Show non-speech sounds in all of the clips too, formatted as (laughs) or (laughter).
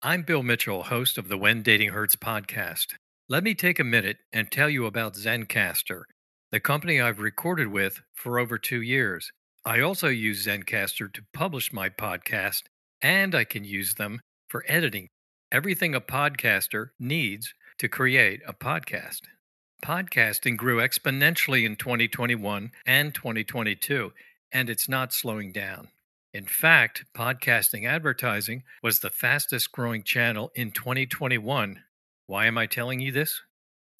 I'm Bill Mitchell, host of the When Dating Hurts podcast. Let me take a minute and tell you about Zencastr, the company I've recorded with for over two years. I also use Zencastr to publish my podcast, and I can use them for editing everything a podcaster needs to create a podcast. Podcasting grew exponentially in 2021 and 2022, and it's not slowing down. In fact, podcasting advertising was the fastest growing channel in 2021. Why am I telling you this?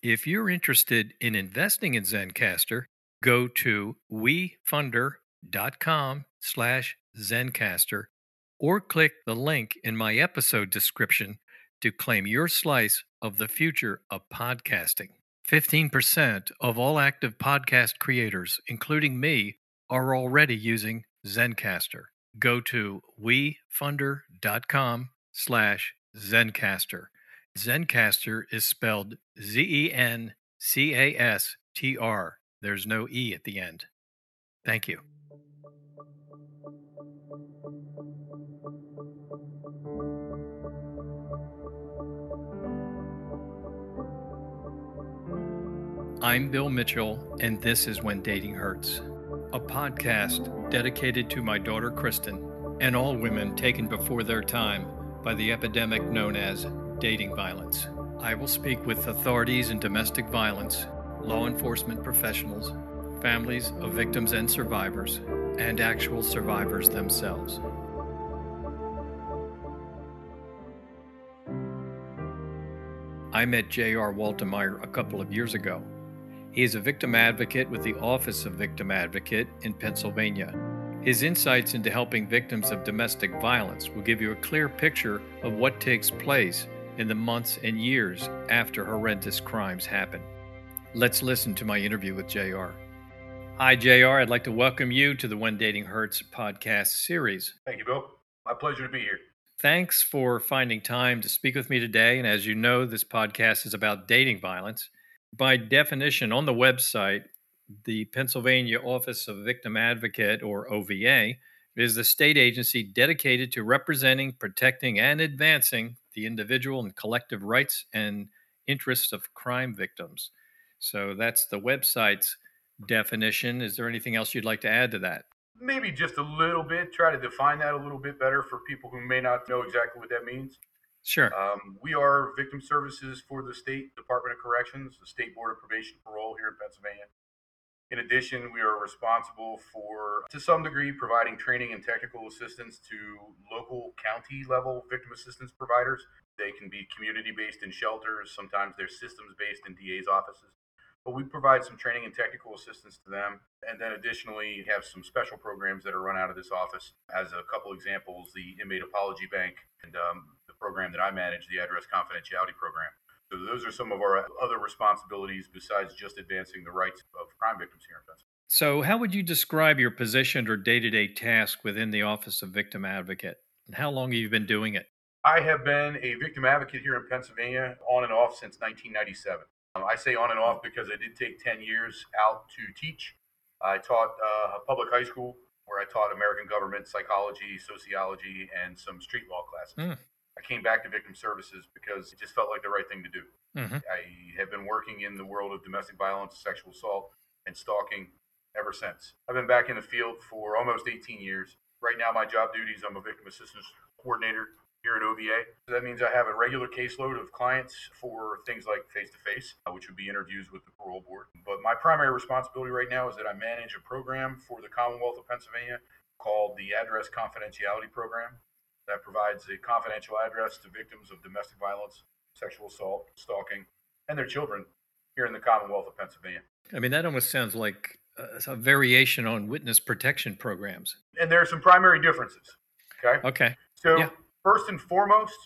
If you're interested in investing in Zencastr, go to wefunder.com slash Zencastr or click the link in my episode description to claim your slice of the future of podcasting. 15% of all active podcast creators, including me, are already using Zencastr. Go to wefunder.com slash Zencaster. Zencastr is spelled Z-E-N-C-A-S-T-R. There's no E at the end. Thank you. I'm Bill Mitchell, and this is When Dating Hurts, a podcast dedicated to my daughter Kristen and all women taken before their time by the epidemic known as dating violence. I will speak with authorities in domestic violence, law enforcement professionals, families of victims and survivors, and actual survivors themselves. I met J.R. Waltemeyer a couple of years ago. He is a victim advocate with the Office of Victim Advocate in Pennsylvania. His insights into helping victims of domestic violence will give you a clear picture of what takes place in the months and years after horrendous crimes happen. Let's listen to my interview with JR. Hi, JR. I'd like to welcome you to the When Dating Hurts podcast series. Thank you, Bill. My pleasure to be here. Thanks for finding time to speak with me today. And as you know, this podcast is about dating violence. By definition, on the website, the Pennsylvania Office of Victim Advocate, or OVA, is the state agency dedicated to representing, protecting, and advancing the individual and collective rights and interests of crime victims. So that's the website's definition. Is there anything else you'd like to add to that? Maybe just a little bit, try to define that a little bit better for people who may not know exactly what that means. Sure. Um, we are victim services for the State Department of Corrections, the State Board of Probation and Parole here in Pennsylvania. In addition, we are responsible for, to some degree, providing training and technical assistance to local county level victim assistance providers. They can be community based in shelters, sometimes they're systems based in DA's offices. But we provide some training and technical assistance to them. And then additionally, have some special programs that are run out of this office. As a couple examples, the Inmate Apology Bank and um, program that I manage, the Address Confidentiality Program. So those are some of our other responsibilities besides just advancing the rights of crime victims here in Pennsylvania. So, how would you describe your position or day to day task within the Office of Victim Advocate? And how long have you been doing it? I have been a victim advocate here in Pennsylvania on and off since 1997. Um, I say on and off because I did take 10 years out to teach. I taught uh, a public high school where I taught American government, psychology, sociology, and some street law classes. Mm. I came back to victim services because it just felt like the right thing to do. Mm-hmm. I have been working in the world of domestic violence, sexual assault, and stalking ever since. I've been back in the field for almost 18 years. Right now, my job duties, I'm a victim assistance coordinator here at OVA. So that means I have a regular caseload of clients for things like face to face, which would be interviews with the parole board. But my primary responsibility right now is that I manage a program for the Commonwealth of Pennsylvania called the Address Confidentiality Program that provides a confidential address to victims of domestic violence, sexual assault, stalking, and their children here in the Commonwealth of Pennsylvania. I mean, that almost sounds like a, a variation on witness protection programs. And there are some primary differences. Okay. Okay. So, yeah. first and foremost,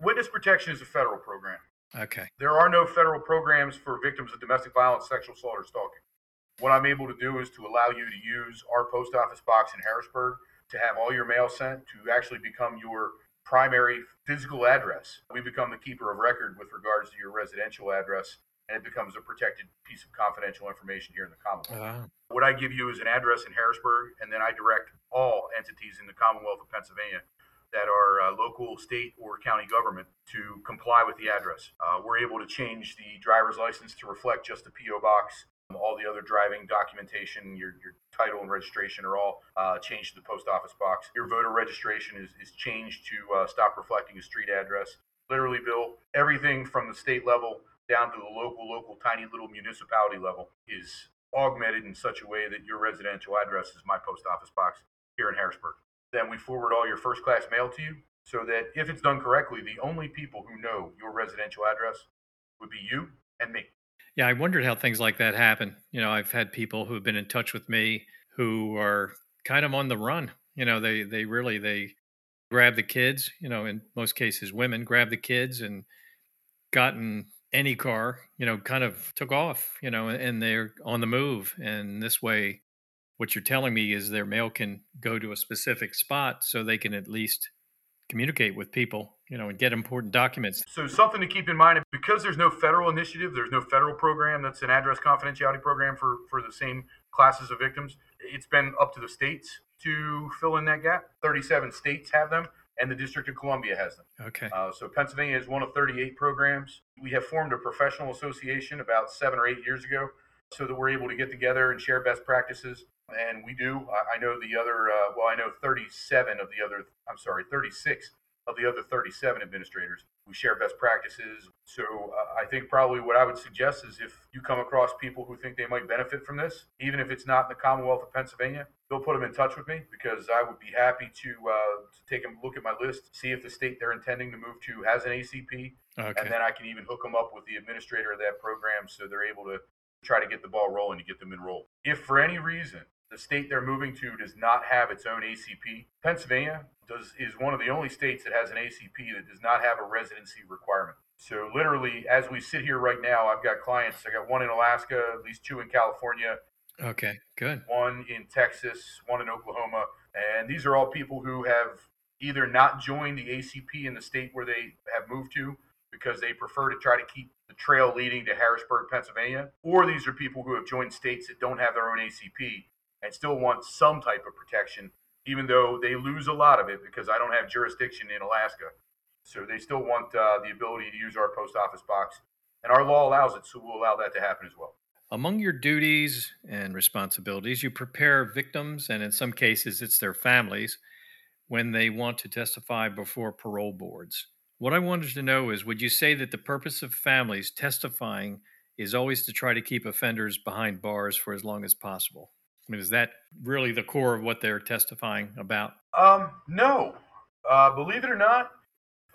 Witness protection is a federal program. Okay. There are no federal programs for victims of domestic violence, sexual assault, or stalking. What I'm able to do is to allow you to use our post office box in Harrisburg to have all your mail sent to actually become your primary physical address. We become the keeper of record with regards to your residential address, and it becomes a protected piece of confidential information here in the Commonwealth. Uh, What I give you is an address in Harrisburg, and then I direct all entities in the Commonwealth of Pennsylvania that are uh, local, state, or county government to comply with the address. Uh, we're able to change the driver's license to reflect just the PO box. All the other driving documentation, your, your title and registration are all uh, changed to the post office box. Your voter registration is, is changed to uh, stop reflecting a street address. Literally, Bill, everything from the state level down to the local, local, tiny little municipality level is augmented in such a way that your residential address is my post office box here in Harrisburg. Then we forward all your first class mail to you so that if it's done correctly, the only people who know your residential address would be you and me. Yeah, I wondered how things like that happen. You know, I've had people who have been in touch with me who are kind of on the run. You know, they they really they grab the kids. You know, in most cases, women grab the kids and gotten any car. You know, kind of took off. You know, and they're on the move. And this way, what you're telling me is their mail can go to a specific spot so they can at least communicate with people. You know, and get important documents. So something to keep in mind because there's no federal initiative, there's no federal program that's an address confidentiality program for for the same classes of victims. It's been up to the states to fill in that gap. 37 states have them, and the District of Columbia has them. Okay. Uh, so Pennsylvania is one of 38 programs. We have formed a professional association about seven or eight years ago, so that we're able to get together and share best practices. And we do. I, I know the other. Uh, well, I know 37 of the other. I'm sorry, 36 of the other 37 administrators. We share best practices. So uh, I think probably what I would suggest is if you come across people who think they might benefit from this, even if it's not in the Commonwealth of Pennsylvania, they'll put them in touch with me because I would be happy to, uh, to take a look at my list, see if the state they're intending to move to has an ACP, Okay. and then I can even hook them up with the administrator of that program so they're able to try to get the ball rolling to get them enrolled. If for any reason the state they're moving to does not have its own ACP, Pennsylvania does is one of the only states that has an ACP that does not have a residency requirement. So literally, as we sit here right now, I've got clients. I got one in Alaska, at least two in California, Okay. Good. one in Texas, one in Oklahoma, and these are all people who have either not joined the ACP in the state where they have moved to because they prefer to try to keep the trail leading to Harrisburg, Pennsylvania, or these are people who have joined states that don't have their own ACP and still want some type of protection, even though they lose a lot of it because I don't have jurisdiction in Alaska. So they still want uh, the ability to use our post office box, and our law allows it, so we'll allow that to happen as well. Among your duties and responsibilities, you prepare victims, and in some cases, it's their families, when they want to testify before parole boards. What I wanted to know is would you say that the purpose of families testifying is always to try to keep offenders behind bars for as long as possible? I mean, is that really the core of what they're testifying about? Um, no. Uh, believe it or not,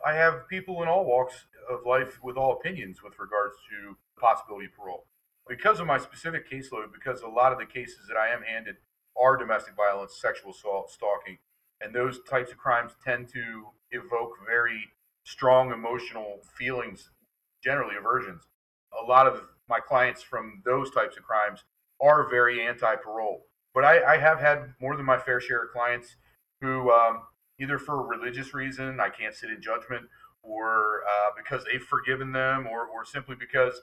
I have people in all walks of life with all opinions with regards to possibility of parole. Because of my specific caseload, because a lot of the cases that I am handed are domestic violence, sexual assault, stalking, and those types of crimes tend to evoke very strong emotional feelings, generally aversions. A lot of my clients from those types of crimes are very anti parole. But I, I have had more than my fair share of clients who, um, either for a religious reason, I can't sit in judgment, or uh, because they've forgiven them, or, or simply because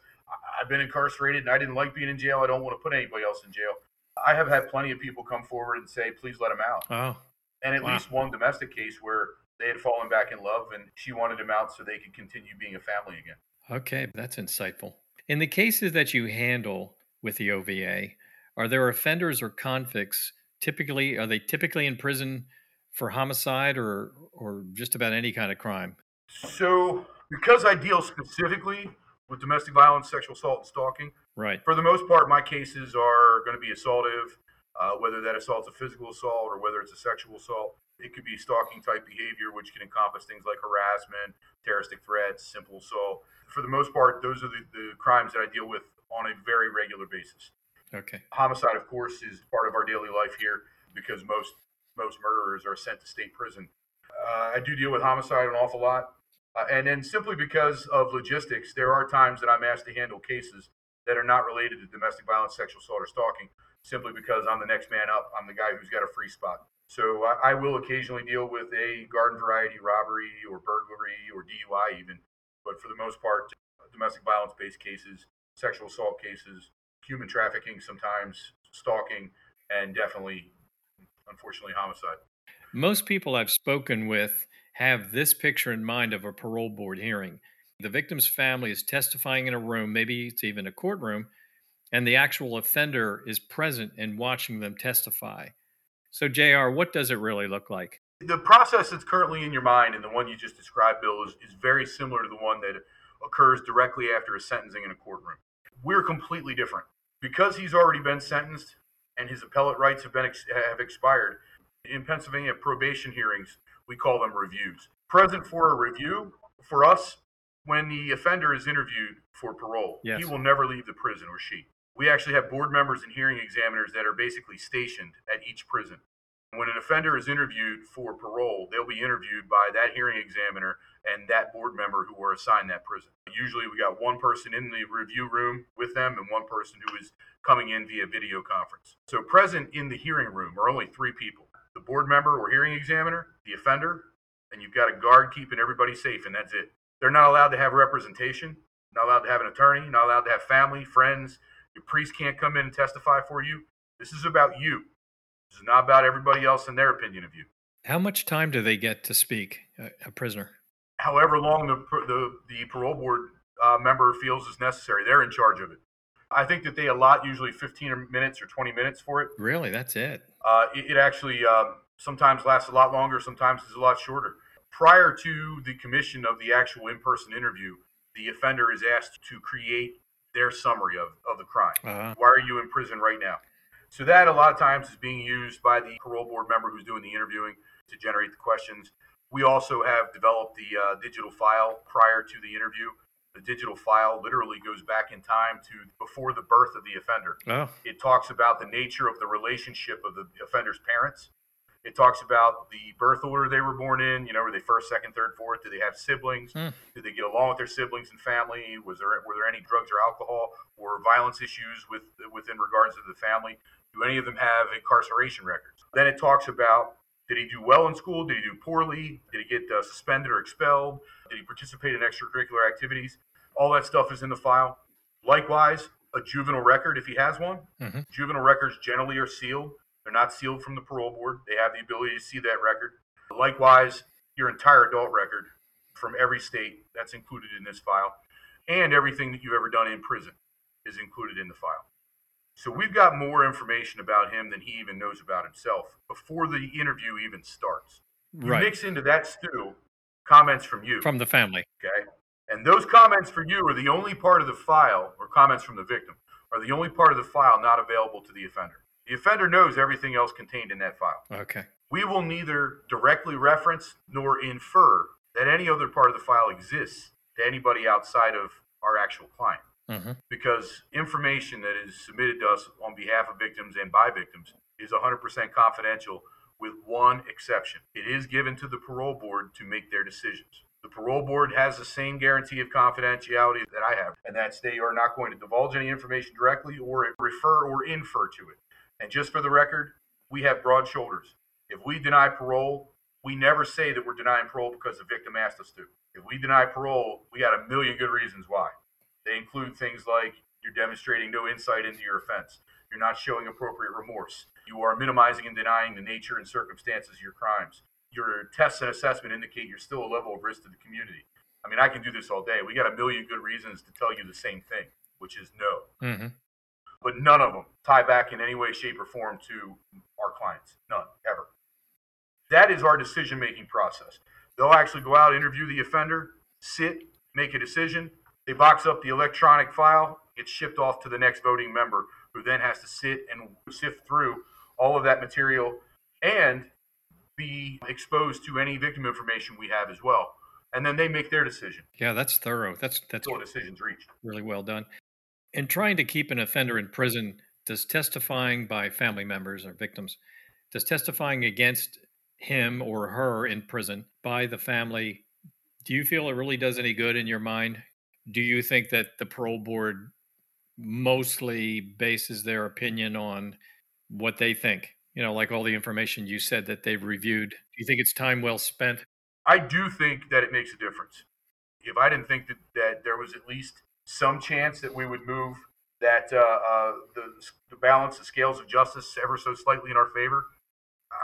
I've been incarcerated and I didn't like being in jail. I don't want to put anybody else in jail. I have had plenty of people come forward and say, please let him out. Oh, And at Wow. least one domestic case where they had fallen back in love and she wanted him out so they could continue being a family again. okay, that's insightful. In the cases that you handle with the OVA, are there offenders or convicts typically are they typically in prison for homicide or or just about any kind of crime? So, because I deal specifically with domestic violence, sexual assault, and stalking, Right. for the most part, my cases are going to be assaultive, uh, whether that assault's a physical assault or whether it's a sexual assault. It could be stalking type behavior, which can encompass things like harassment, terroristic threats, simple assault. For the most part, those are the, the crimes that I deal with on a very regular basis. Okay. Homicide, of course, is part of our daily life here because most most murderers are sent to state prison. Uh, I do deal with homicide an awful lot. Uh, and then simply because of logistics, there are times that I'm asked to handle cases that are not related to domestic violence, sexual assault, or stalking, simply because I'm the next man up. I'm the guy who's got a free spot. So I, I will occasionally deal with a garden variety robbery or burglary or DUI even, but for the most part, domestic violence based cases, sexual assault cases, human trafficking sometimes, stalking, and definitely, unfortunately, homicide. Most people I've spoken with have this picture in mind of a parole board hearing. The victim's family is testifying in a room, maybe it's even a courtroom, and the actual offender is present and watching them testify. So, JR, what does it really look like? The process that's currently in your mind and the one you just described, Bill, is, is very similar to the one that occurs directly after a sentencing in a courtroom. We're completely different. Because he's already been sentenced and his appellate rights have been have expired, in Pennsylvania probation hearings, we call them reviews. Present for a review for us when the offender is interviewed for parole, yes. he will never leave the prison or she. We actually have board members and hearing examiners that are basically stationed at each prison. When an offender is interviewed for parole, they'll be interviewed by that hearing examiner and that board member who were assigned that prison. Usually, we got one person in the review room with them and one person who is coming in via video conference. So, present in the hearing room are only three people the board member or hearing examiner, the offender, and you've got a guard keeping everybody safe, and that's it. They're not allowed to have representation, not allowed to have an attorney, not allowed to have family, friends. Your priest can't come in and testify for you. This is about you. Is not about everybody else and their opinion of you. How much time do they get to speak, a prisoner? However long the the, the parole board uh, member feels is necessary, they're in charge of it. I think that they allot usually 15 minutes or 20 minutes for it. Really, that's it. Uh, it, it, actually um, sometimes lasts a lot longer, sometimes is a lot shorter. Prior to the commission of the actual in-person interview, the offender is asked to create their summary of, of the crime. Uh-huh. Why are you in prison right now? So that a lot of times is being used by the parole board member who's doing the interviewing to generate the questions. We also have developed the uh, digital file prior to the interview. The digital file literally goes back in time to before the birth of the offender. Oh. It talks about the nature of the relationship of the offender's parents. It talks about the birth order they were born in. You know, were they first, second, third, fourth? Did they have siblings? Mm. Did they get along with their siblings and family? Was there were there any drugs or alcohol or violence issues with within regards to the family? Do any of them have incarceration records? Then it talks about did he do well in school? Did he do poorly? Did he get uh, suspended or expelled? Did he participate in extracurricular activities? All that stuff is in the file. Likewise, a juvenile record if he has one. Mm-hmm. Juvenile records generally are sealed. They're not sealed from the parole board. They have the ability to see that record. Likewise, your entire adult record from every state that's included in this file, and everything that you've ever done in prison is included in the file. So we've got more information about him than he even knows about himself before the interview even starts. You right. mix into that stew comments from you. From the family. Okay. And those comments for you are the only part of the file, or comments from the victim, are the only part of the file not available to the offender. The offender knows everything else contained in that file. Okay. We will neither directly reference nor infer that any other part of the file exists to anybody outside of our actual client mm-hmm. because information that is submitted to us on behalf of victims and by victims is 100% confidential with one exception. It is given to the parole board to make their decisions. The parole board has the same guarantee of confidentiality that I have, and that's they are not going to divulge any information directly or refer or infer to it. And just for the record, we have broad shoulders. If we deny parole, we never say that we're denying parole because the victim asked us to. If we deny parole, we got a million good reasons why. They include things like you're demonstrating no insight into your offense, you're not showing appropriate remorse, you are minimizing and denying the nature and circumstances of your crimes. Your tests and assessment indicate you're still a level of risk to the community. I mean, I can do this all day. We got a million good reasons to tell you the same thing, which is no. Mm-hmm. But none of them tie back in any way, shape, or form to our clients. None, ever. That is our decision making process. They'll actually go out, interview the offender, sit, make a decision, they box up the electronic file, gets shipped off to the next voting member, who then has to sit and sift through all of that material and be exposed to any victim information we have as well. And then they make their decision. Yeah, that's thorough. That's that's what decisions reached. Really well done. In trying to keep an offender in prison, does testifying by family members or victims, does testifying against him or her in prison by the family Do you feel it really does any good in your mind? Do you think that the parole board mostly bases their opinion on what they think? You know, like all the information you said that they've reviewed. Do you think it's time well spent? I do think that it makes a difference. If I didn't think that, that there was at least some chance that we would move that uh, uh, the, the balance, the scales of justice ever so slightly in our favor,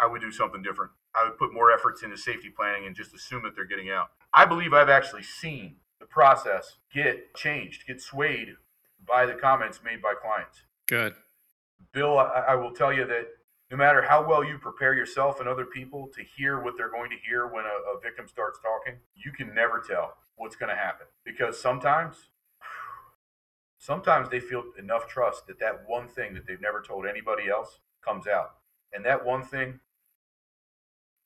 I would do something different. I would put more efforts into safety planning and just assume that they're getting out. I believe I've actually seen the process get changed, get swayed by the comments made by clients. Good. Bill, I, I will tell you that no matter how well you prepare yourself and other people to hear what they're going to hear when a, a victim starts talking, you can never tell what's going to happen because sometimes (sighs) sometimes they feel enough trust that that one thing that they've never told anybody else comes out and that one thing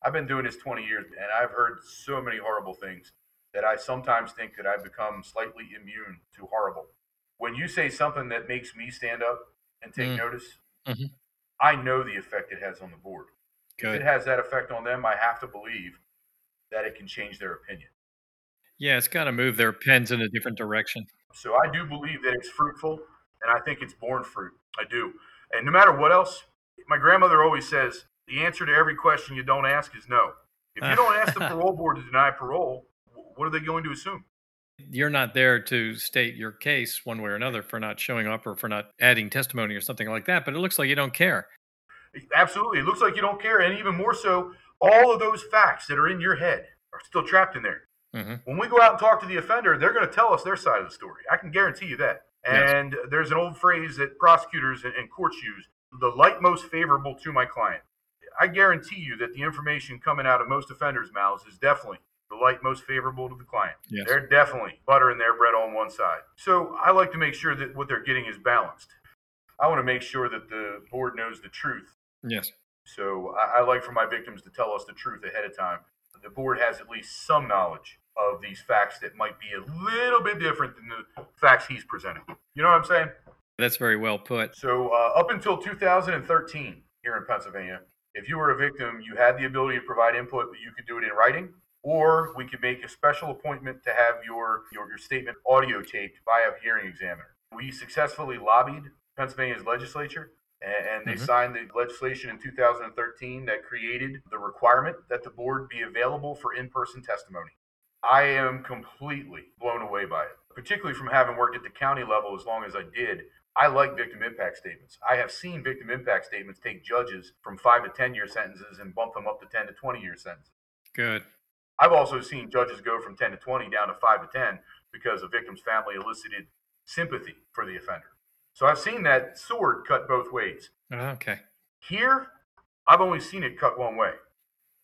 i've been doing this 20 years and i've heard so many horrible things that i sometimes think that i've become slightly immune to horrible when you say something that makes me stand up and take mm. notice mm-hmm. i know the effect it has on the board Good. if it has that effect on them i have to believe that it can change their opinion yeah, it's got to move their pens in a different direction. So I do believe that it's fruitful, and I think it's born fruit. I do. And no matter what else, my grandmother always says the answer to every question you don't ask is no. If you don't ask the (laughs) parole board to deny parole, what are they going to assume? You're not there to state your case one way or another for not showing up or for not adding testimony or something like that, but it looks like you don't care. Absolutely. It looks like you don't care. And even more so, all of those facts that are in your head are still trapped in there. Mm-hmm. When we go out and talk to the offender, they're going to tell us their side of the story. I can guarantee you that. And yes. there's an old phrase that prosecutors and courts use the light most favorable to my client. I guarantee you that the information coming out of most offenders' mouths is definitely the light most favorable to the client. Yes. They're definitely buttering their bread on one side. So I like to make sure that what they're getting is balanced. I want to make sure that the board knows the truth. Yes. So I, I like for my victims to tell us the truth ahead of time the board has at least some knowledge of these facts that might be a little bit different than the facts he's presenting. You know what I'm saying? That's very well put. So, uh, up until 2013 here in Pennsylvania, if you were a victim, you had the ability to provide input, but you could do it in writing, or we could make a special appointment to have your, your, your statement audio taped by a hearing examiner. We successfully lobbied Pennsylvania's legislature and they mm-hmm. signed the legislation in 2013 that created the requirement that the board be available for in-person testimony. I am completely blown away by it, particularly from having worked at the county level as long as I did. I like victim impact statements. I have seen victim impact statements take judges from five to 10 year sentences and bump them up to 10 to 20 year sentences. Good. I've also seen judges go from 10 to 20 down to 5 to 10 because a victim's family elicited sympathy for the offender. So I've seen that sword cut both ways. Oh, okay. Here, I've only seen it cut one way,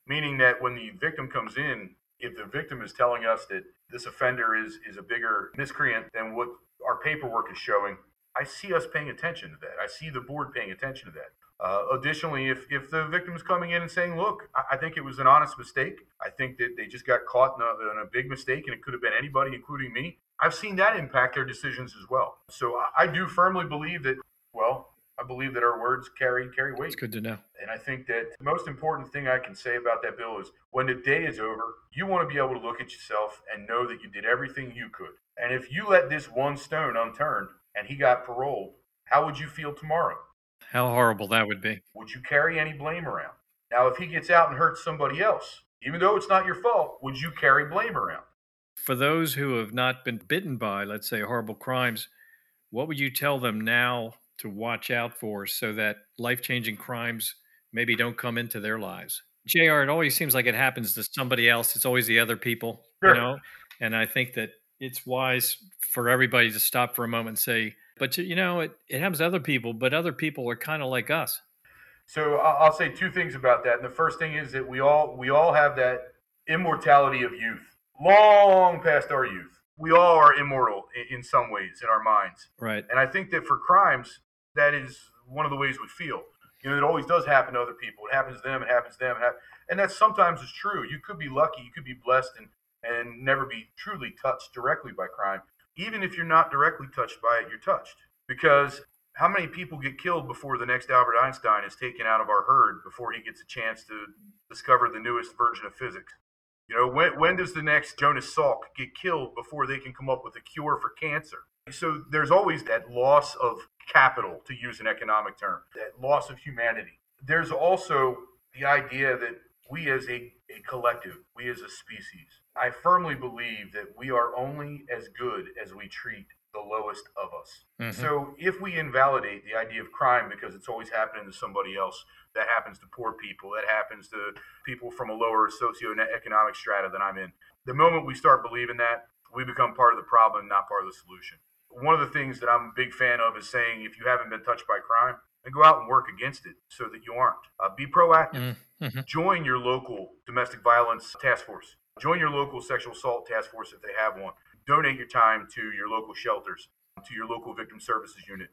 meaning that when the victim comes in, if the victim is telling us that this offender is is a bigger miscreant than what our paperwork is showing, I see us paying attention to that. I see the board paying attention to that. Uh, additionally, if, if the victim is coming in and saying, look, I, I, think it was an honest mistake, I think that they just got caught in a, in a, big mistake and it could have been anybody, including me, I've seen that impact their decisions as well. So I, I do firmly believe that, well, I believe that our words carry carry weight. It's good to know. And I think that the most important thing I can say about that bill is when the day is over, you want to be able to look at yourself and know that you did everything you could. And if you let this one stone unturned and he got paroled, how would you feel tomorrow? How horrible that would be. Would you carry any blame around? Now, if he gets out and hurts somebody else, even though it's not your fault, would you carry blame around? For those who have not been bitten by, let's say, horrible crimes, what would you tell them now to watch out for so that life changing crimes maybe don't come into their lives? JR, it always seems like it happens to somebody else. It's always the other people, sure. you know? And I think that it's wise for everybody to stop for a moment and say, but you know, it, it happens to other people, but other people are kind of like us. So I'll say two things about that. And the first thing is that we all we all have that immortality of youth, long past our youth. We all are immortal in, in some ways in our minds. Right. And I think that for crimes, that is one of the ways we feel. You know, it always does happen to other people. It happens to them. It happens to them. And that sometimes is true. You could be lucky. You could be blessed and and never be truly touched directly by crime even if you're not directly touched by it, you're touched. Because how many people get killed before the next Albert Einstein is taken out of our herd before he gets a chance to discover the newest version of physics? You know, when, when does the next Jonas Salk get killed before they can come up with a cure for cancer? So there's always that loss of capital, to use an economic term, that loss of humanity. There's also the idea that we as a, a collective, we as a species, I firmly believe that we are only as good as we treat the lowest of us. Mm-hmm. So if we invalidate the idea of crime because it's always happening to somebody else, that happens to poor people, that happens to people from a lower socioeconomic strata than I'm in. The moment we start believing that, we become part of the problem, not part of the solution. One of the things that I'm a big fan of is saying if you haven't been touched by crime, then go out and work against it so that you aren't. Uh, be proactive. Mm-hmm. Join your local domestic violence task force. Join your local sexual assault task force if they have one donate your time to your local shelters, to your local victim services unit.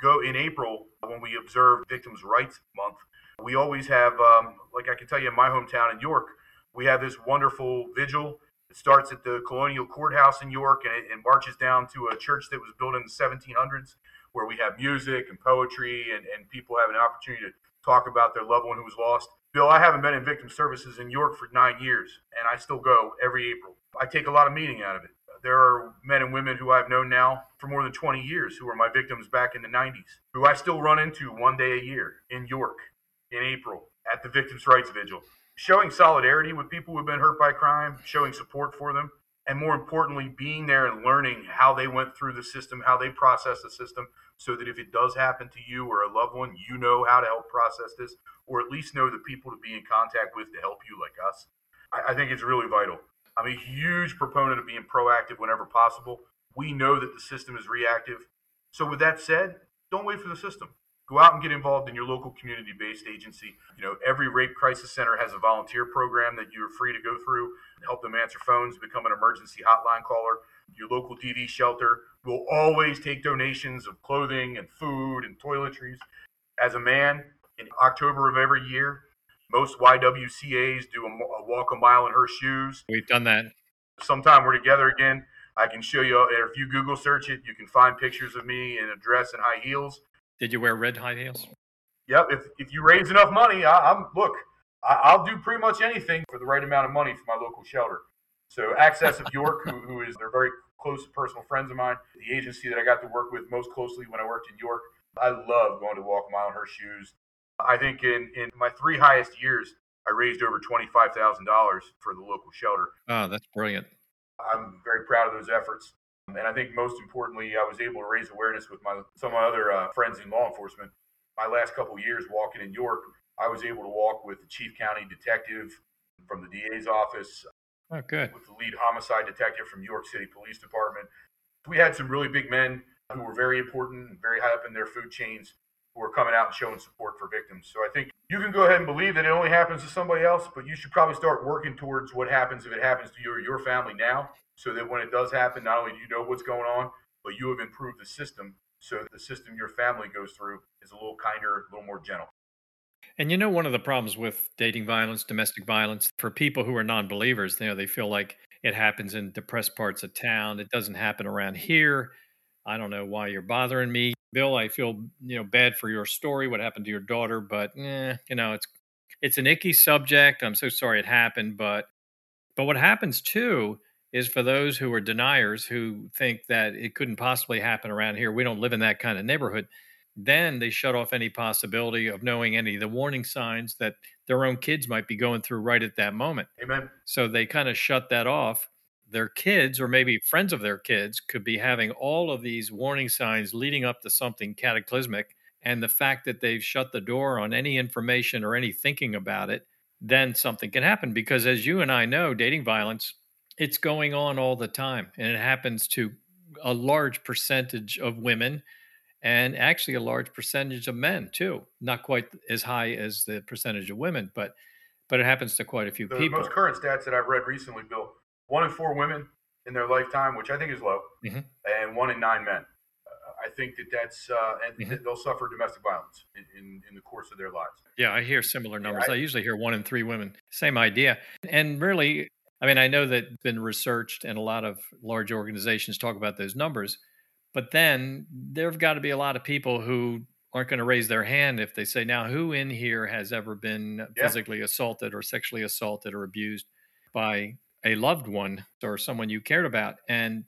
Go in April when we observe Victims' Rights Month. We always have, um, like I can tell you, in my hometown in York, we have this wonderful vigil. It starts at the Colonial Courthouse in York and it, marches down to a church that was built in the 1700s, where we have music and poetry and, and people have an opportunity to talk about their loved one who was lost. Bill, I haven't been in victim services in York for nine years, and I still go every April. I take a lot of meaning out of it there are men and women who I've known now for more than 20 years who were my victims back in the 90s, who I still run into one day a year in York in April at the Victims' Rights Vigil. Showing solidarity with people who've been hurt by crime, showing support for them, and more importantly, being there and learning how they went through the system, how they processed the system, so that if it does happen to you or a loved one, you know how to help process this, or at least know the people to be in contact with to help you, like us. I, I think it's really vital. I'm a huge proponent of being proactive whenever possible. We know that the system is reactive. So, with that said, don't wait for the system. Go out and get involved in your local community based agency. You know, every rape crisis center has a volunteer program that you're free to go through, help them answer phones, become an emergency hotline caller. Your local DV shelter will always take donations of clothing and food and toiletries. As a man, in October of every year, most YWCAs do a, a, walk a mile in her shoes. We've done that. Sometime we're together again. I can show you, if you Google search it, you can find pictures of me in a dress and high heels. Did you wear red high heels? Yep. If, if you raise enough money, I, am look, I, will do pretty much anything for the right amount of money for my local shelter. So Access of York, who, who is they're very close personal friends of mine, the agency that I got to work with most closely when I worked in York. I love going to walk a mile in her shoes. I think in, in my three highest years, I raised over $25,000 for the local shelter. Oh, that's brilliant. I'm very proud of those efforts. And I think most importantly, I was able to raise awareness with my some of my other uh, friends in law enforcement. My last couple years walking in York, I was able to walk with the chief county detective from the DA's office. Oh, good. With the lead homicide detective from New York City Police Department. We had some really big men who were very important very high up in their food chains who are coming out and showing support for victims. So I think you can go ahead and believe that it only happens to somebody else, but you should probably start working towards what happens if it happens to you or your family now, so that when it does happen, not only do you know what's going on, but you have improved the system so the system your family goes through is a little kinder, a little more gentle. And you know, one of the problems with dating violence, domestic violence, for people who are non believers, you know, they feel like it happens in depressed parts of town. It doesn't happen around here. I don't know why you're bothering me. Bill, I feel you know bad for your story, what happened to your daughter, but eh, you know it's it's an icky subject. I'm so sorry it happened, but but what happens too is for those who are deniers who think that it couldn't possibly happen around here. We don't live in that kind of neighborhood. Then they shut off any possibility of knowing any of the warning signs that their own kids might be going through right at that moment. Amen. So they kind of shut that off their kids or maybe friends of their kids could be having all of these warning signs leading up to something cataclysmic and the fact that they've shut the door on any information or any thinking about it then something can happen because as you and I know dating violence it's going on all the time and it happens to a large percentage of women and actually a large percentage of men too not quite as high as the percentage of women but but it happens to quite a few the people most current stats that i've read recently bill one in four women in their lifetime, which I think is low, mm-hmm. and one in nine men. Uh, I think that that's uh, and mm-hmm. they'll suffer domestic violence in, in, in, the course of their lives. Yeah, I hear similar numbers. Yeah, I, I, usually hear one in three women. Same idea, and really, I mean, I know that been researched, and a lot of large organizations talk about those numbers. But then there've got to be a lot of people who aren't going to raise their hand if they say, "Now, who in here has ever been yeah. physically assaulted or sexually assaulted or abused?" by a loved one or someone you cared about. And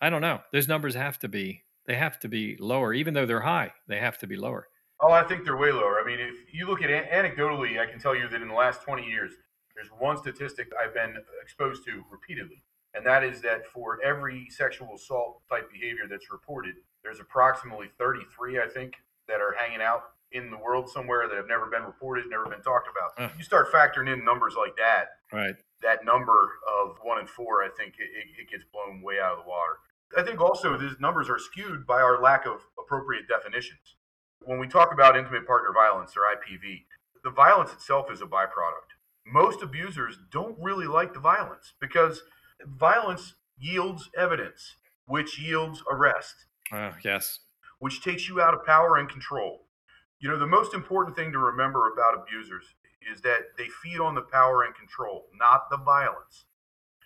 I don't know, those numbers have to be they have to be lower, even though they're high. They have to be lower. Oh, I think they're way lower. I mean, if you look at anecdotally, I can tell you that in the last 20 years, there's one statistic I've been exposed to repeatedly, and that is that for every sexual assault type behavior that's reported, there's approximately 33, I think, that are hanging out in the world somewhere that have never been reported, never been talked about. Uh, you start factoring in numbers like that, right? That number of one in four, I think it, it gets blown way out of the water. I think also these numbers are skewed by our lack of appropriate definitions. When we talk about intimate partner violence or IPV, the violence itself is a byproduct. Most abusers don't really like the violence because violence yields evidence, which yields arrest. Uh, yes. Which takes you out of power and control. You know, the most important thing to remember about abusers is that they feed on the power and control, not the violence.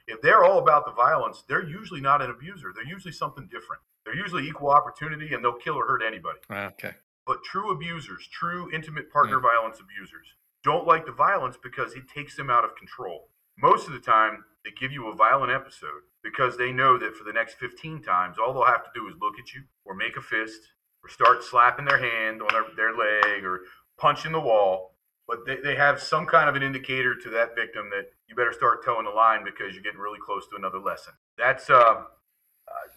If they're all about the violence, they're usually not an abuser. They're usually something different. They're usually equal opportunity and they'll kill or hurt anybody. Okay. But true abusers, true intimate partner mm. violence abusers, don't like the violence because it takes them out of control. Most of the time, they give you a violent episode because they know that for the next 15 times, all they'll have to do is look at you or make a fist or start slapping their hand on their, their leg or punching the wall. But they, they have some kind of an indicator to that victim that you better start toeing the line because you're getting really close to another lesson. That's uh, uh,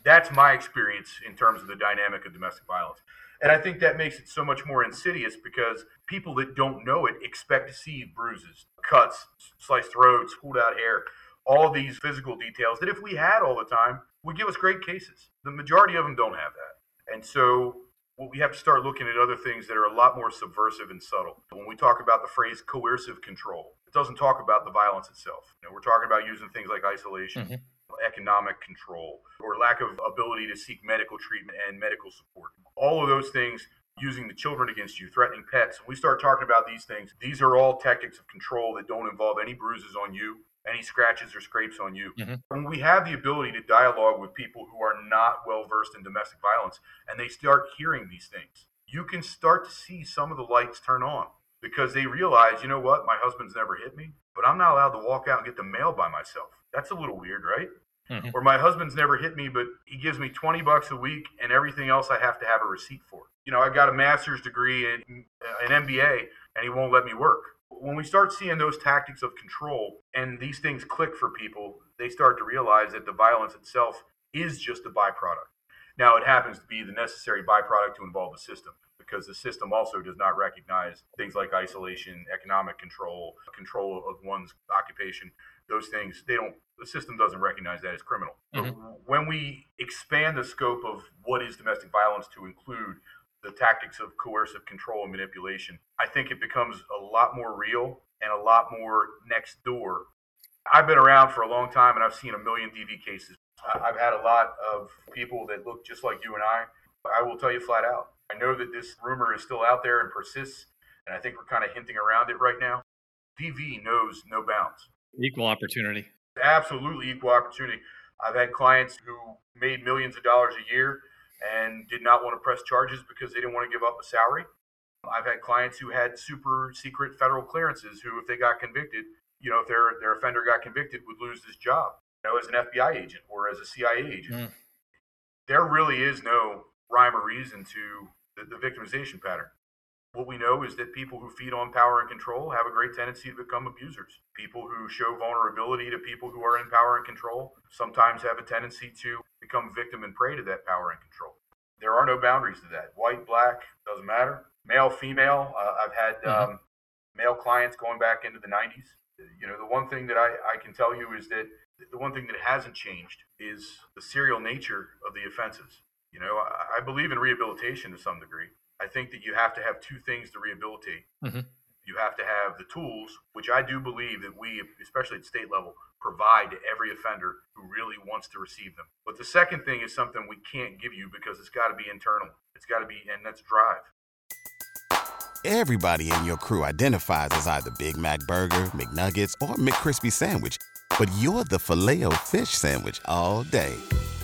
that's my experience in terms of the dynamic of domestic violence. And I think that makes it so much more insidious because people that don't know it expect to see bruises, cuts, sliced throats, pulled out hair, all these physical details that if we had all the time would give us great cases. The majority of them don't have that. And so well, we have to start looking at other things that are a lot more subversive and subtle. When we talk about the phrase coercive control, it doesn't talk about the violence itself. You know, we're talking about using things like isolation, mm-hmm. economic control, or lack of ability to seek medical treatment and medical support. All of those things using the children against you, threatening pets. When we start talking about these things, these are all tactics of control that don't involve any bruises on you any scratches or scrapes on you. Mm-hmm. When we have the ability to dialogue with people who are not well versed in domestic violence and they start hearing these things, you can start to see some of the lights turn on because they realize, you know what, my husband's never hit me, but I'm not allowed to walk out and get the mail by myself. That's a little weird, right? Mm-hmm. Or my husband's never hit me, but he gives me 20 bucks a week and everything else I have to have a receipt for. You know, I got a master's degree in an MBA and he won't let me work when we start seeing those tactics of control and these things click for people, they start to realize that the violence itself is just a byproduct. Now, it happens to be the necessary byproduct to involve the system because the system also does not recognize things like isolation, economic control, control of one's occupation. Those things, they don't, the system doesn't recognize that as criminal. Mm-hmm. when we expand the scope of what is domestic violence to include the tactics of coercive control and manipulation, I think it becomes a lot more real and a lot more next door. I've been around for a long time and I've seen a million DV cases. I've had a lot of people that look just like you and I. I will tell you flat out. I know that this rumor is still out there and persists, and I think we're kind of hinting around it right now. DV knows no bounds. Equal opportunity. Absolutely equal opportunity. I've had clients who made millions of dollars a year and did not want to press charges because they didn't want to give up a salary. I've had clients who had super secret federal clearances who, if they got convicted, you know, if their their offender got convicted, would lose his job, you know, as an FBI agent or as a CIA agent. Mm. There really is no rhyme or reason to the, the victimization pattern. What we know is that people who feed on power and control have a great tendency to become abusers. People who show vulnerability to people who are in power and control sometimes have a tendency to become victim and prey to that power and control. There are no boundaries to that. White, black, doesn't matter. Male, female. Uh, I've had mm-hmm. um, male clients going back into the 90s. You know, the one thing that I, I can tell you is that the one thing that hasn't changed is the serial nature of the offenses. You know, I, I believe in rehabilitation to some degree. I think that you have to have two things to rehabilitate. Mm-hmm. You have to have the tools, which I do believe that we, especially at state level, provide to every offender who really wants to receive them. But the second thing is something we can't give you because it's got to be internal. It's got to be, and that's drive. Everybody in your crew identifies as either Big Mac Burger, McNuggets, or McCrispy Sandwich, but you're the Filet-O-Fish Sandwich all day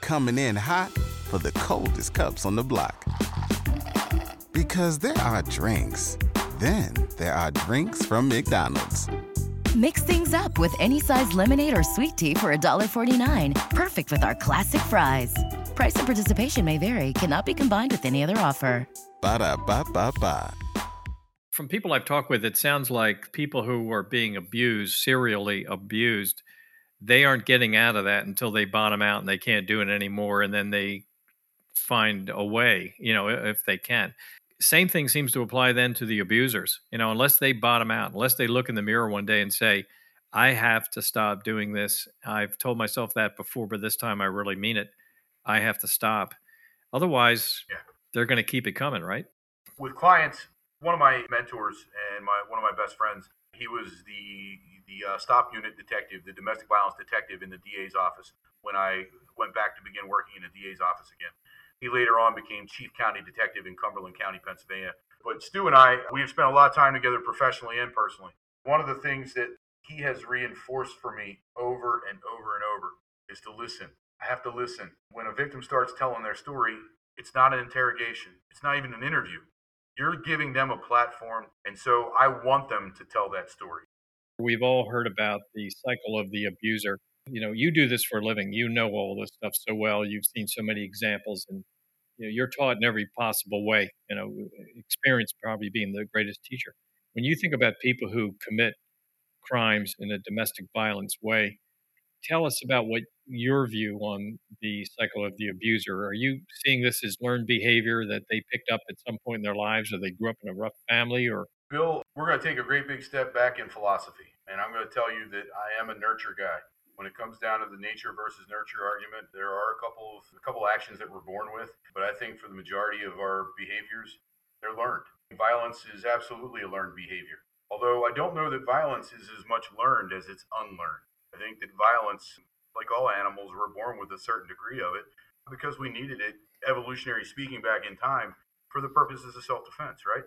Coming in hot for the coldest cups on the block. Because there are drinks, then there are drinks from McDonald's. Mix things up with any size lemonade or sweet tea for $1.49. Perfect with our classic fries. Price and participation may vary. Cannot be combined with any other offer. Ba da ba ba ba. From people I've talked with, it sounds like people who are being abused, serially abused, they aren't getting out of that until they bottom out and they can't do it anymore. And then they find a way, you know, if they can same thing seems to apply then to the abusers. You know, unless they bottom out, unless they look in the mirror one day and say, I have to stop doing this. I've told myself that before, but this time I really mean it. I have to stop. Otherwise, yeah. they're going to keep it coming, right? With clients, one of my mentors and my one of my best friends, he was the the uh, stop unit detective, the domestic violence detective in the DA's office when I went back to begin working in the DA's office again. He later on became chief county detective in Cumberland County, Pennsylvania. But Stu and I, we have spent a lot of time together professionally and personally. One of the things that he has reinforced for me over and over and over is to listen. I have to listen. When a victim starts telling their story, it's not an interrogation, it's not even an interview. You're giving them a platform, and so I want them to tell that story. We've all heard about the cycle of the abuser. You know you do this for a living. You know all this stuff so well. You've seen so many examples and you know, you're taught in every possible way you know experience probably being the greatest teacher. When you think about people who commit crimes in a domestic violence way tell us about what your view on the cycle of the mm-hmm. abuser are you seeing this as learned behavior that they picked up at some point in their lives or they grew up in a rough family or bill we're going to take a great big step back in philosophy and i'm going to tell you that i am a nurture guy when it comes down to the nature versus nurture argument, there are a couple of a couple actions that we're born with, but I think for the majority of our behaviors, they're learned. Violence is absolutely a learned behavior. Although I don't know that violence is as much learned as it's unlearned. I think that violence, like all animals, we're born with a certain degree of it because we needed it, evolutionary speaking, back in time for the purposes of self defense, right?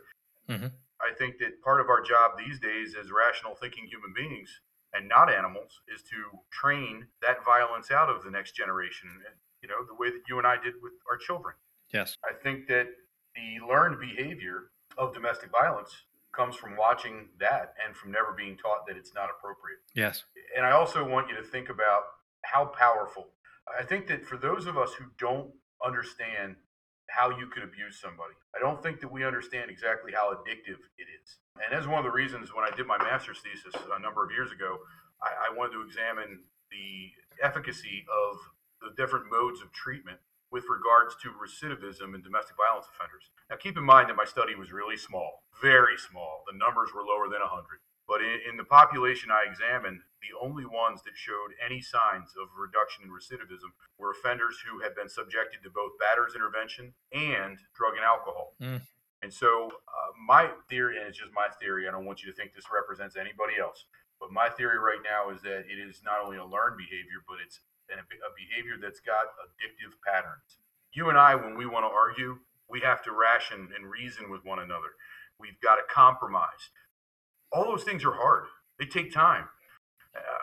Mm-hmm. I think that part of our job these days as rational thinking human beings and not animals is to train that violence out of the next generation. You know, the way that you and I did with our children. Yes. I think that the learned behavior of domestic violence comes from watching that and from never being taught that it's not appropriate. Yes. And I also want you to think about how powerful. I think that for those of us who don't understand how you could abuse somebody. I don't think that we understand exactly how addictive it is. And that's one of the reasons when I did my master's thesis a number of years ago, I, I wanted to examine the efficacy of the different modes of treatment with regards to recidivism in domestic violence offenders. Now, keep in mind that my study was really small, very small. The numbers were lower than 100. But in, in, the population I examined, the only ones that showed any signs of reduction in recidivism were offenders who had been subjected to both batter's intervention and drug and alcohol. Mm. And so, uh, my theory, and it's just my theory, I don't want you to think this represents anybody else, but my theory right now is that it is not only a learned behavior, but it's a behavior that's got addictive patterns. You and I, when we want to argue, we have to ration and reason with one another. We've got to compromise all those things are hard. They take time.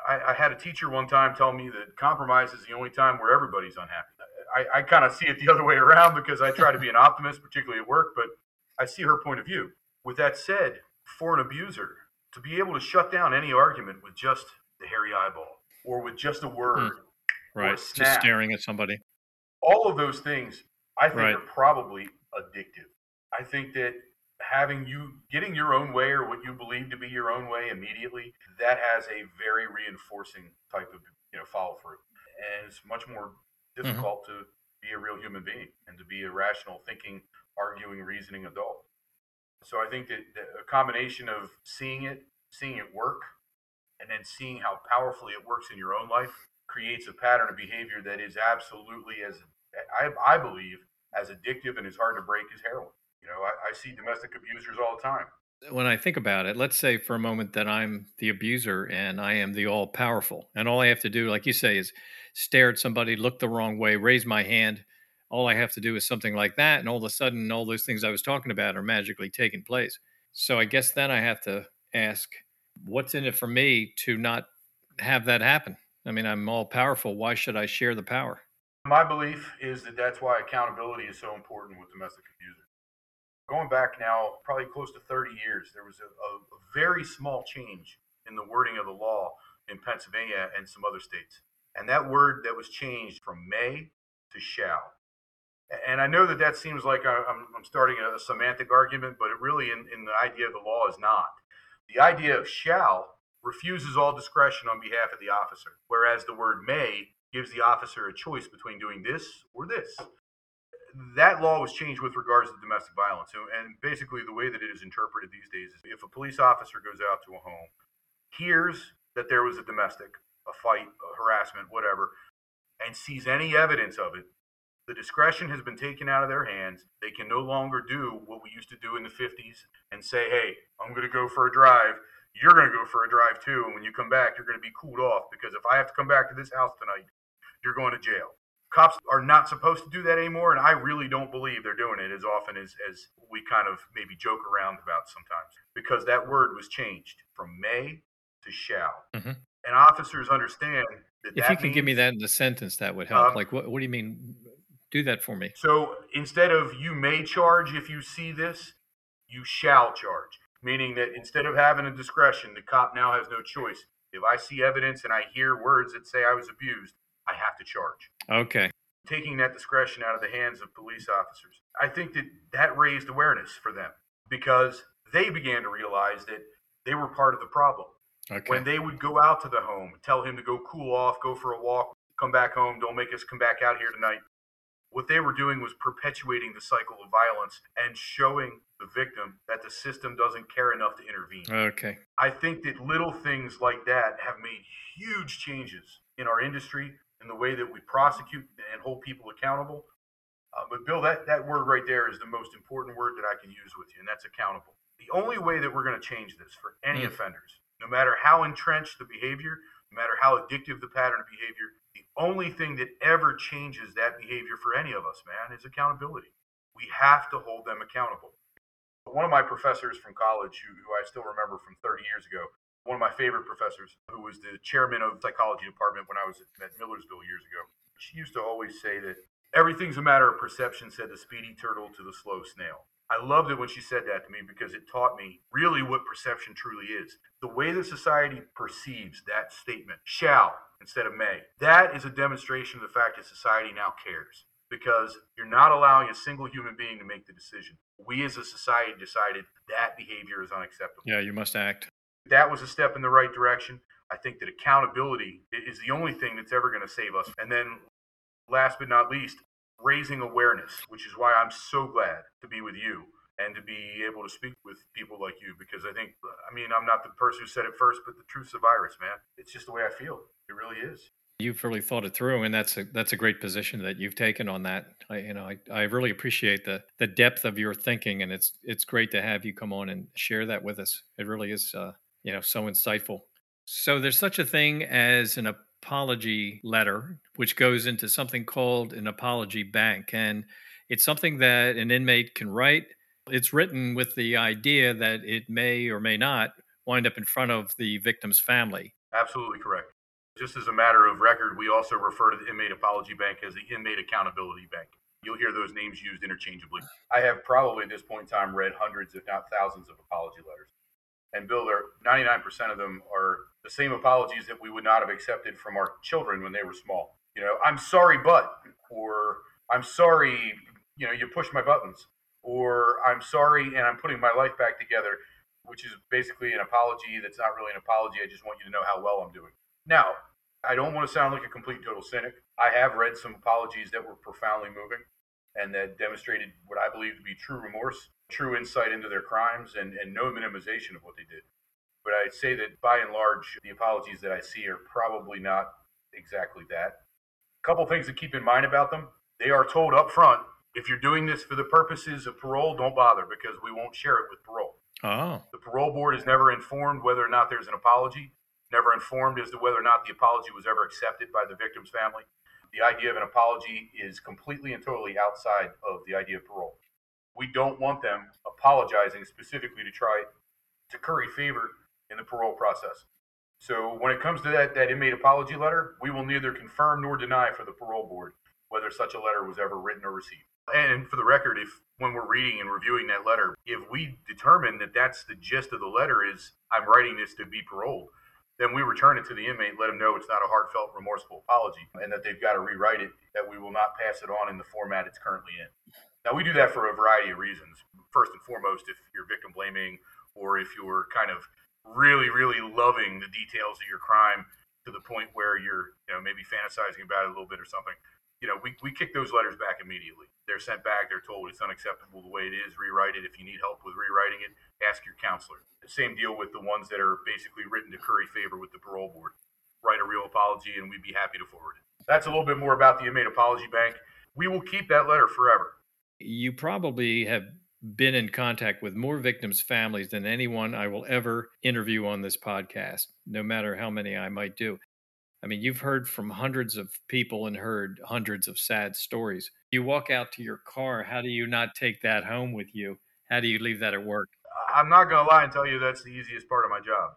I, I, had a teacher one time tell me that compromise is the only time where everybody's unhappy. I, I kind of see it the other way around because I try to be an optimist, particularly at work, but I see her point of view. With that said, for an abuser, to be able to shut down any argument with just the hairy eyeball or with just a word, mm. Right? Just staring at somebody. All of those things, I think, right. are probably addictive. I think that having you getting your own way or what you believe to be your own way immediately, that has a very reinforcing type of you know follow through, and it's much more mm-hmm. difficult mm-hmm. to be a real human being and to be a rational, thinking, arguing, reasoning adult. So I think that, that a combination of seeing it, seeing it work, and then seeing how powerfully it works in your own life creates a pattern of behavior that is absolutely as I, I believe as addictive and as hard to break as heroin. You know, I, I see domestic abusers all the time. when I think about it, let's say for a moment that I'm the abuser and I am the all powerful, and all I have to do, like you say, is stare at somebody, look the wrong way, raise my hand. All I have to do is something like that, and all of a sudden, all those things I was talking about are magically taking place. So I guess then I have to ask, what's in it for me to not have that happen? I mean, I'm all powerful. Why should I share the power? My belief is that that's why accountability is so important with domestic abusers going back now probably close to 30 years, there was a, a, very small change in the wording of the law in Pennsylvania and some other states. And that word that was changed from may to shall. And I know that that seems like I'm, I'm starting a semantic argument, but it really, in, in the idea of the law, is not. The idea of shall refuses all discretion on behalf of the officer, whereas the word may gives the officer a choice between doing this or this that law was changed with regards to domestic violence. And basically, the way that it is interpreted these days is if a police officer goes out to a home, hears that there was a domestic, a fight, a harassment, whatever, and sees any evidence of it, the discretion has been taken out of their hands. They can no longer do what we used to do in the 50s and say, hey, I'm going to go for a drive. You're going to go for a drive too. And when you come back, you're going to be cooled off because if I have to come back to this house tonight, you're going to jail. Cops are not supposed to do that anymore and i really don't believe they're doing it as often as, as we kind of maybe joke around about sometimes because that word was changed from may to shall. Mm-hmm. and officers understand that if that you can means, give me that in a sentence that would help. Um, like what, what do you mean? Do that for me. So instead of you may charge if you see this you shall charge meaning that instead of having a discretion the cop now has no choice if i see evidence and i hear words that say i was abused I have to charge. Okay. Taking that discretion out of the hands of police officers. I think that that raised awareness for them because they began to realize that they were part of the problem. Okay. When they would go out to the home, tell him to go cool off, go for a walk, come back home, don't make us come back out here tonight. What they were doing was perpetuating the cycle of violence and showing the victim that the system doesn't care enough to intervene. Okay. I think that little things like that have made huge changes in our industry, in the way that we prosecute and hold people accountable. Uh, but Bill, that, that word right there is the most important word that I can use with you, and that's accountable. The only way that we're going to change this for any mm. offenders, no matter how entrenched the behavior, no matter how addictive the pattern of behavior, the only thing that ever changes that behavior for any of us, man, is accountability. We have to hold them accountable. One of my professors from college, who, who I still remember from 30 years ago, one of my favorite professors, who was the chairman of the psychology department when I was at Millersville years ago, she used to always say that everything's a matter of perception, said the speedy turtle to the slow snail. I loved it when she said that to me because it taught me really what perception truly is. The way that society perceives that statement, shall instead of may, that is a demonstration of the fact that society now cares because you're not allowing a single human being to make the decision. We as a society decided that behavior is unacceptable. Yeah, you must act that was a step in the right direction. I think that accountability is the only thing that's ever going to save us. And then, last but not least, raising awareness, which is why I'm so glad to be with you and to be able to speak with people like you because I think, I mean, I'm not the person who said it first, but the truth's a virus, man. It's just the way I feel. It really is. You've really thought it through, and that's a that's a great position that you've taken on that. I, you know, I, I really appreciate the the depth of your thinking, and it's it's great to have you come on and share that with us. It really is uh, you know so insightful so there's such a thing as an apology letter which goes into something called an apology bank. And it's something that an inmate can write. It's written with the idea that it may or may not wind up in front of the victim's family. Absolutely correct. Just as a matter of record we also refer to the inmate apology bank as the inmate accountability bank. You'll hear those names used interchangeably. I have probably at this point in time read hundreds if not thousands of apology letters and Bill, there 99% of them are the same apologies that we would not have accepted from our children when they were small. You know, I'm sorry, but, or I'm sorry, you know, you pushed my buttons, or I'm sorry and I'm putting my life back together, which is basically an apology that's not really an apology. I just want you to know how well I'm doing. Now, I don't want to sound like a complete total cynic. I have read some apologies that were profoundly moving and that demonstrated what I believe to be true remorse true insight into their crimes and, and no minimization of what they did. But I'd say that by and large, the apologies that I see are probably not exactly that. A couple things to keep in mind about them. They are told up front if you're doing this for the purposes of parole, don't bother because we won't share it with parole. Oh. The parole board is never informed whether or not there's an apology, never informed as to whether or not the apology was ever accepted by the victim's family. The idea of an apology is completely and totally outside of the idea of parole. We don't want them apologizing specifically to try to curry favor in the parole process. So when it comes to that, that inmate apology letter, we will neither confirm nor deny for the parole board whether such a letter was ever written or received. And for the record, if when we're reading and reviewing that letter, if we determine that that's the gist of the letter is I'm writing this to be paroled, then we return it to the inmate, let them know it's not a heartfelt, remorseful apology, and that they've got to rewrite it, that we will not pass it on in the format it's currently in. Now, we do that for a variety of reasons. First and foremost, if you're victim blaming or if you're kind of really, really loving the details of your crime to the point where you're, you know, maybe fantasizing about it a little bit or something, you know, we, we kick those letters back immediately. They're sent back. They're told it's unacceptable the way it is. Rewrite it. If you need help with rewriting it, ask your counselor. Same deal with the ones that are basically written to curry favor with the parole board. Write a real apology, and we'd be happy to forward it. That's a little bit more about the inmate apology bank. We will keep that letter forever. You probably have been in contact with more victims' families than anyone I will ever interview on this podcast, no matter how many I might do. I mean, you've heard from hundreds of people and heard hundreds of sad stories. You walk out to your car. How do you not take that home with you? How do you leave that at work? I'm not going to lie and tell you that's the easiest part of my job.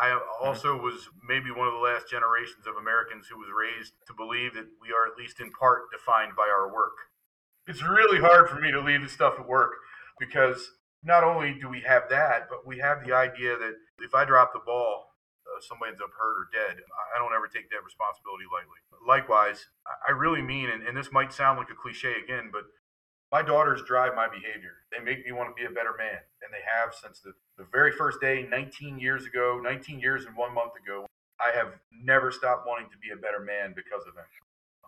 I Mm-hmm. also was maybe one of the last generations of Americans who was raised to believe that we are at least in part defined by our work. It's really hard for me to leave the stuff at work because not only do we have that, but we have the idea that if I drop the ball, uh, somebody ends up hurt or dead. I don't ever take that responsibility lightly. Likewise, I really mean, and, and this might sound like a cliche again, but my daughters drive my behavior. They make me want to be a better man, and they have since the, the very first day, 19 years ago, 19 years and one month ago. I have never stopped wanting to be a better man because of them.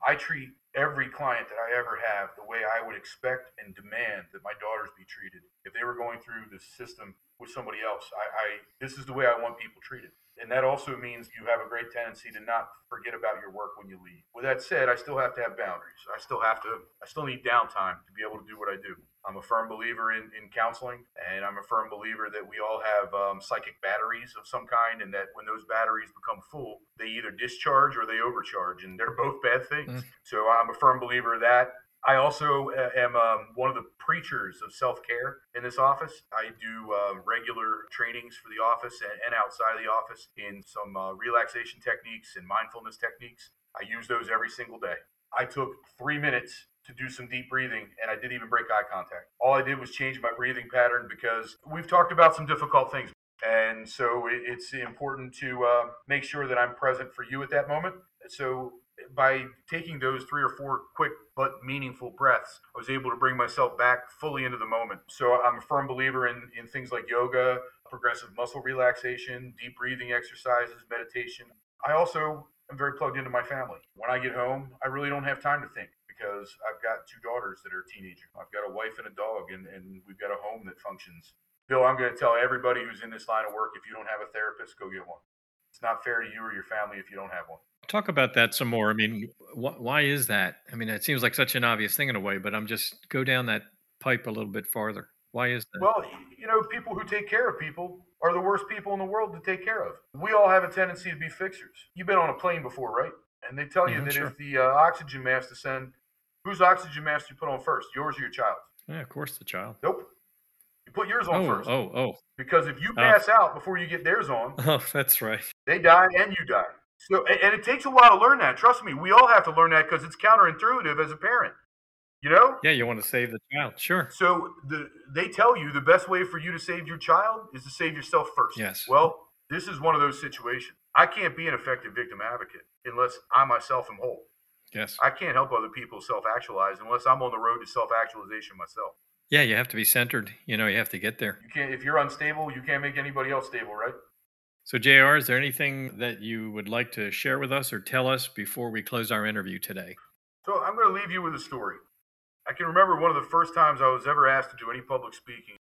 I treat every client that I ever have the way I would expect and demand that my daughters be treated. If they were going through the system with somebody else, I, I this is the way I want people treated. And that also means you have a great tendency to not forget about your work when you leave. With that said, I still have to have boundaries. I still have to, I still need downtime to be able to do what I do. I'm a firm believer in, in counseling, and I'm a firm believer that we all have um, psychic batteries of some kind, and that when those batteries become full, they either discharge or they overcharge, and they're both bad things. Mm. So I'm a firm believer of that. I also uh, am um, one of the preachers of self care in this office. I do uh, regular trainings for the office and, and, outside of the office in some uh, relaxation techniques and mindfulness techniques. I use those every single day. I took three minutes to do some deep breathing and I didn't even break eye contact. All I did was change my breathing pattern because we've talked about some difficult things. And so it's important to uh, make sure that I'm present for you at that moment. So by taking those three or four quick but meaningful breaths, I was able to bring myself back fully into the moment. So I'm a firm believer in, in things like yoga, progressive muscle relaxation, deep breathing exercises, meditation. I also am very plugged into my family. When I get home, I really don't have time to think because I've got two daughters that are teenagers. I've got a wife and a dog, and, and we've got a home that functions. Bill, I'm going to tell everybody who's in this line of work if you don't have a therapist, go get one. It's not fair to you or your family if you don't have one. Talk about that some more. I mean, wh- why is that? I mean, it seems like such an obvious thing in a way, but I'm just go down that pipe a little bit farther. Why is that? Well, you know, people who take care of people are the worst people in the world to take care of. We all have a tendency to be fixers. You've been on a plane before, right? And they tell you Mhm, that sure. if the uh, oxygen mask descend, whose oxygen mask do you put on first, yours or your child's? yeah, of course, the child. Nope. You put yours on Oh, first oh, oh, because if you oh. pass out before you get theirs on, (laughs) oh, that's right. they die and you die. So, and, and it takes a while to learn that. Trust me, we all have to learn that because it's counterintuitive as a parent. You know? Yeah, you want to save the child. Sure. So the, they tell you the best way for you to save your child is to save yourself first. Yes. Well, this is one of those situations. I can't be an effective victim advocate unless I myself am whole. Yes. I can't help other people self actualize unless I'm on the road to self actualization myself. Yeah, you have to be centered. You know, you have to get there. You can't if you're unstable, you can't make anybody else stable, right? So, JR, is there anything that you would like to share with us or tell us before we close our interview today? So I'm going to leave you with a story. I can remember one of the first times I was ever asked to do any public speaking.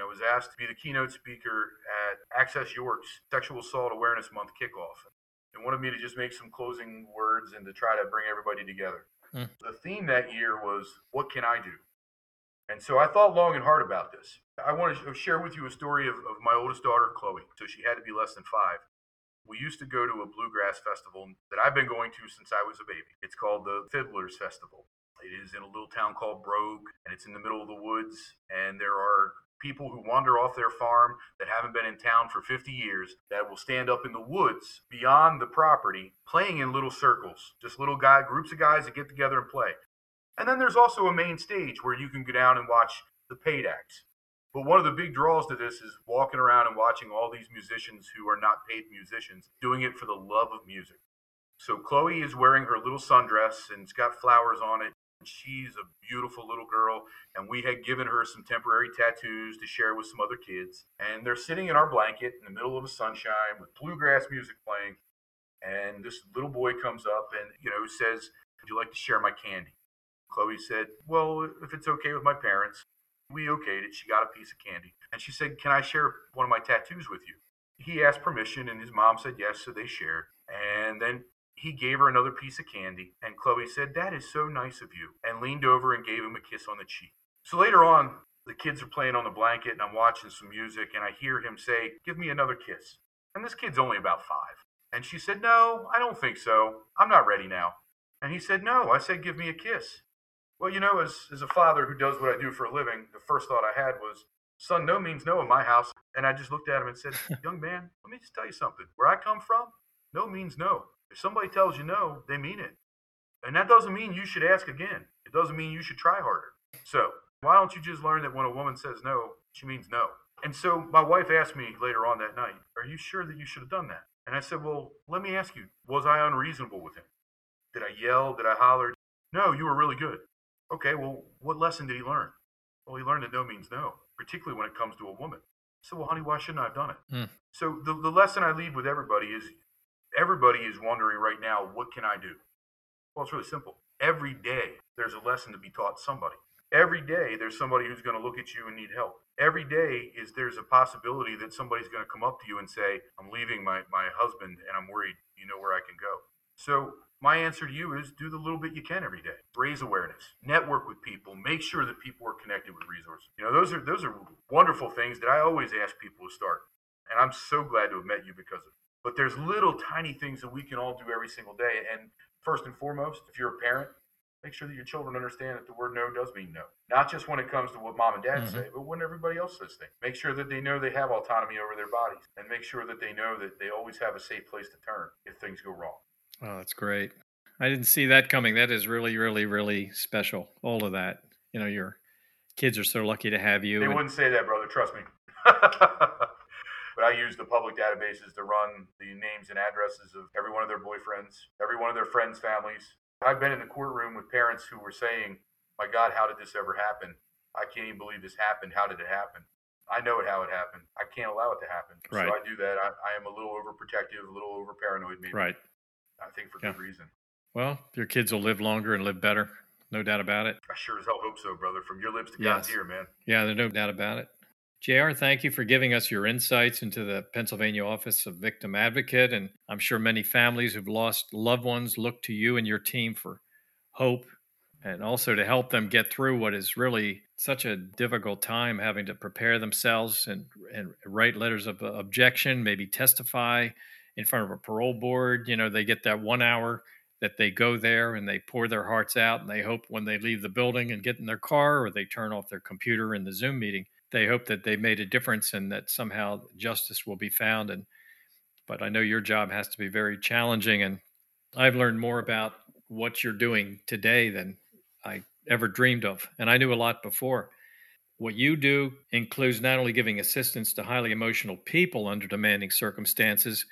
I was asked to be the keynote speaker at Access York's Sexual Assault Awareness Month kickoff. They wanted me to just make some closing words and to try to bring everybody together. Hmm. The theme that year was, What can I do? And so I thought long and hard about this. I want to share with you a story of, of my oldest daughter, Chloe. So she had to be less than five. We used to go to a bluegrass festival that I've been going to since I was a baby. It's called the Fiddlers Festival. It is in a little town called Brogue, and it's in the middle of the woods. And there are people who wander off their farm that haven't been in town for 50 years that will stand up in the woods beyond the property playing in little circles just little guy groups of guys that get together and play. And then there's also a main stage where you can go down and watch the paid acts. But one of the big draws to this is walking around and watching all these musicians who are not paid musicians doing it for the love of music. So chloe is wearing her little sundress and it's got flowers on it She's a beautiful little girl, and we had given her some temporary tattoos to share with some other kids. And they're sitting in our blanket in the middle of the sunshine with bluegrass music playing. And this little boy comes up and, you know, says, Would you like to share my candy? Chloe said, Well, if it's okay with my parents, we okayed it. She got a piece of candy. And she said, Can I share one of my tattoos with you? He asked permission, and his mom said yes, so they shared. And then he gave her another piece of candy, and Chloe said, That is so nice of you, and leaned over and gave him a kiss on the cheek. So later on, the kids are playing on the blanket, and I'm watching some music, and I hear him say, Give me another kiss. And this kid's only about five. And she said, No, I don't think so. I'm not ready now. And he said, No, I said, Give me a kiss. Well, you know, as, as a father who does what I do for a living, the first thought I had was, Son, no means no in my house. And I just looked at him and said, (laughs) Young man, let me just tell you something. Where I come from, no means no. If somebody tells you no, they mean it. And that doesn't mean you should ask again. It doesn't mean you should try harder. So, why don't you just learn that when a woman says no, she means no? And so my wife asked me later on that night, Are you sure that you should have done that? And I said, Well, let me ask you, was I unreasonable with him? Did I yell? Did I holler? No, you were really good. Okay, well, what lesson did he learn? Well, he learned that no means no, particularly when it comes to a woman. So, well, honey, why shouldn't I have done it? Mm. So the, the lesson I leave with everybody is everybody is wondering right now, what can I do? Well, it's really simple. Every day, there's a lesson to be taught somebody. Every day, there's somebody who's going to look at you and need help. Every day is there's a possibility that somebody's going to come up to you and say, "I'm leaving my my husband, and I'm worried. You know where I can go." So my answer to you is do the little bit you can every day. Raise awareness, network with people, make sure that people are connected with resources. You know, those are those are wonderful things that I always ask people to start. And I'm so glad to have met you because of it. But there's little tiny things that we can all do every single day. And first and foremost, if you're a parent, make sure that your children understand that the word no does mean no. Not just when it comes to what mom and dad mm-hmm. say, but when everybody else says things. Make sure that they know they have autonomy over their bodies and make sure that they know that they always have a safe place to turn if things go wrong. Oh, that's great. I didn't see that coming. That is really, really, really special. All of that. You know, your kids are so lucky to have you. They and... wouldn't say that, brother. Trust me. (laughs) but I use the public databases to run the names and addresses of every one of their boyfriends, every one of their friends' families. I've been in the courtroom with parents who were saying, My God, how did this ever happen? I can't even believe this happened. How did it happen? I know it how it happened. I can't allow it to happen. Right. So I do that. I, I am a little overprotective, a little over paranoid, maybe. Right. I think for yeah. good reason. Well, your kids will live longer and live better. No doubt about it. I sure as hell hope so, brother. From your lips to yes. God's ear, man. Yeah, there's no doubt about it. JR, thank you for giving us your insights into the Pennsylvania Office of Victim Advocate. And I'm sure many families who've lost loved ones look to you and your team for hope and also to help them get through what is really such a difficult time having to prepare themselves and, and write letters of objection, maybe testify in front of a parole board. You know, they get that one hour that they go there and they pour their hearts out and they hope when they leave the building and get in their car or they turn off their computer in the Zoom meeting they hope that they made a difference and that somehow justice will be found. And but I know your job has to be very challenging, and I've learned more about what you're doing today than I ever dreamed of, and I knew a lot before. What you do includes not only giving assistance to highly emotional people under demanding circumstances,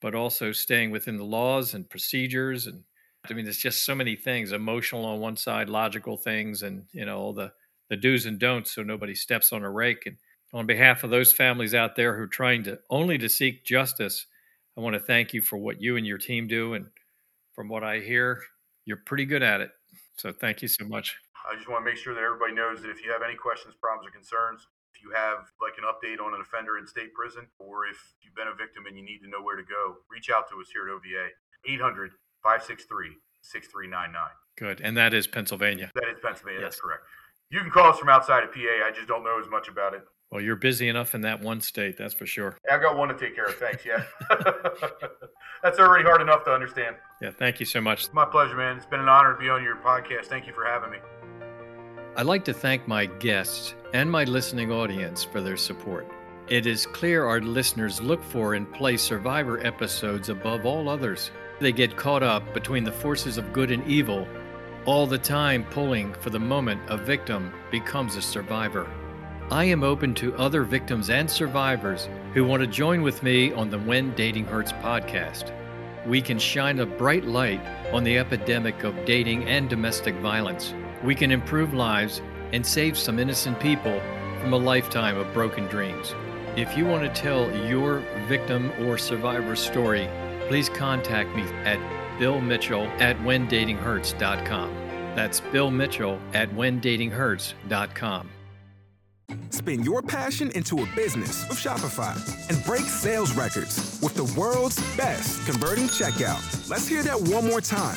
but also staying within the laws and procedures. And I mean, there's just so many things emotional on one side, logical things, and, you know, all the the do's and don'ts so nobody steps on a rake. And on behalf of those families out there who are trying to only to seek justice, I want to thank you for what you and your team do. And from what I hear, you're pretty good at it. So thank you so much. I just want to make sure that everybody knows that if you have any questions, problems, or concerns, if you have like an update on an offender in state prison, or if you've been a victim and you need to know where to go, reach out to us here at OVA, 800 563 6399. Good. And that is Pennsylvania. That is Pennsylvania. Yes. That's correct. You can call us from outside of PA. I just don't know as much about it. Well, you're busy enough in that one state, that's for sure. I've got one to take care of. Thanks. Yeah. (laughs) that's already hard enough to understand. Yeah, thank you so much. It's my pleasure, man. It's been an honor to be on your podcast. Thank you for having me. I'd like to thank my guests and my listening audience for their support. It is clear our listeners look for and play survivor episodes above all others. They get caught up between the forces of good and evil, all the time pulling for the moment a victim becomes a survivor. I am open to other victims and survivors who want to join with me on the When Dating Hurts podcast. We can shine a bright light on the epidemic of dating and domestic violence. We can improve lives and save some innocent people from a lifetime of broken dreams. If you want to tell your victim or survivor story, please contact me at Bill Mitchell at WhenDatingHurts.com. That's Bill Mitchell at WhenDatingHurts.com. Spin your passion into a business with Shopify and break sales records with the world's best converting checkout. Let's hear that one more time.